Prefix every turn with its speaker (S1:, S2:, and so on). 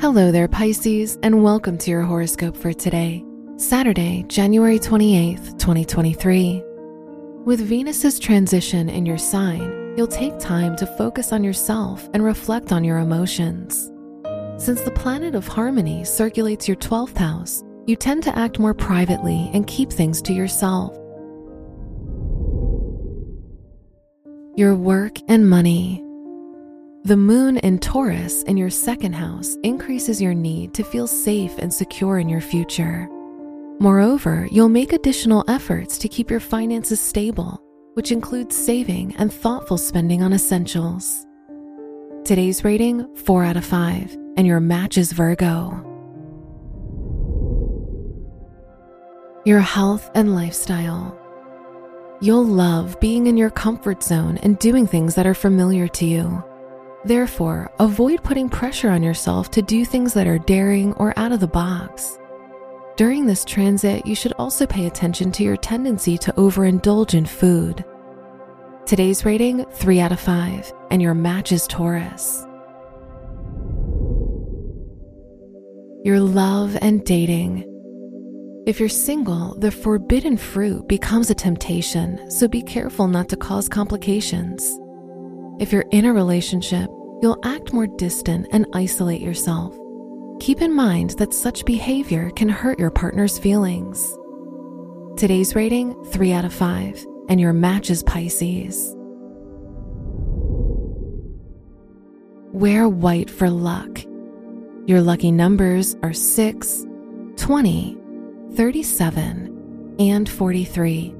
S1: Hello there, Pisces, and welcome to your horoscope for today, Saturday, January 28th, 2023. With Venus's transition in your sign, you'll take time to focus on yourself and reflect on your emotions. Since the planet of harmony circulates your 12th house, you tend to act more privately and keep things to yourself. Your work and money. The moon in Taurus in your second house increases your need to feel safe and secure in your future. Moreover, you'll make additional efforts to keep your finances stable, which includes saving and thoughtful spending on essentials. Today's rating 4 out of 5, and your match is Virgo. Your health and lifestyle. You'll love being in your comfort zone and doing things that are familiar to you. Therefore, avoid putting pressure on yourself to do things that are daring or out of the box. During this transit, you should also pay attention to your tendency to overindulge in food. Today's rating 3 out of 5, and your match is Taurus. Your love and dating. If you're single, the forbidden fruit becomes a temptation, so be careful not to cause complications. If you're in a relationship, you'll act more distant and isolate yourself. Keep in mind that such behavior can hurt your partner's feelings. Today's rating 3 out of 5, and your match is Pisces. Wear white for luck. Your lucky numbers are 6, 20, 37, and 43.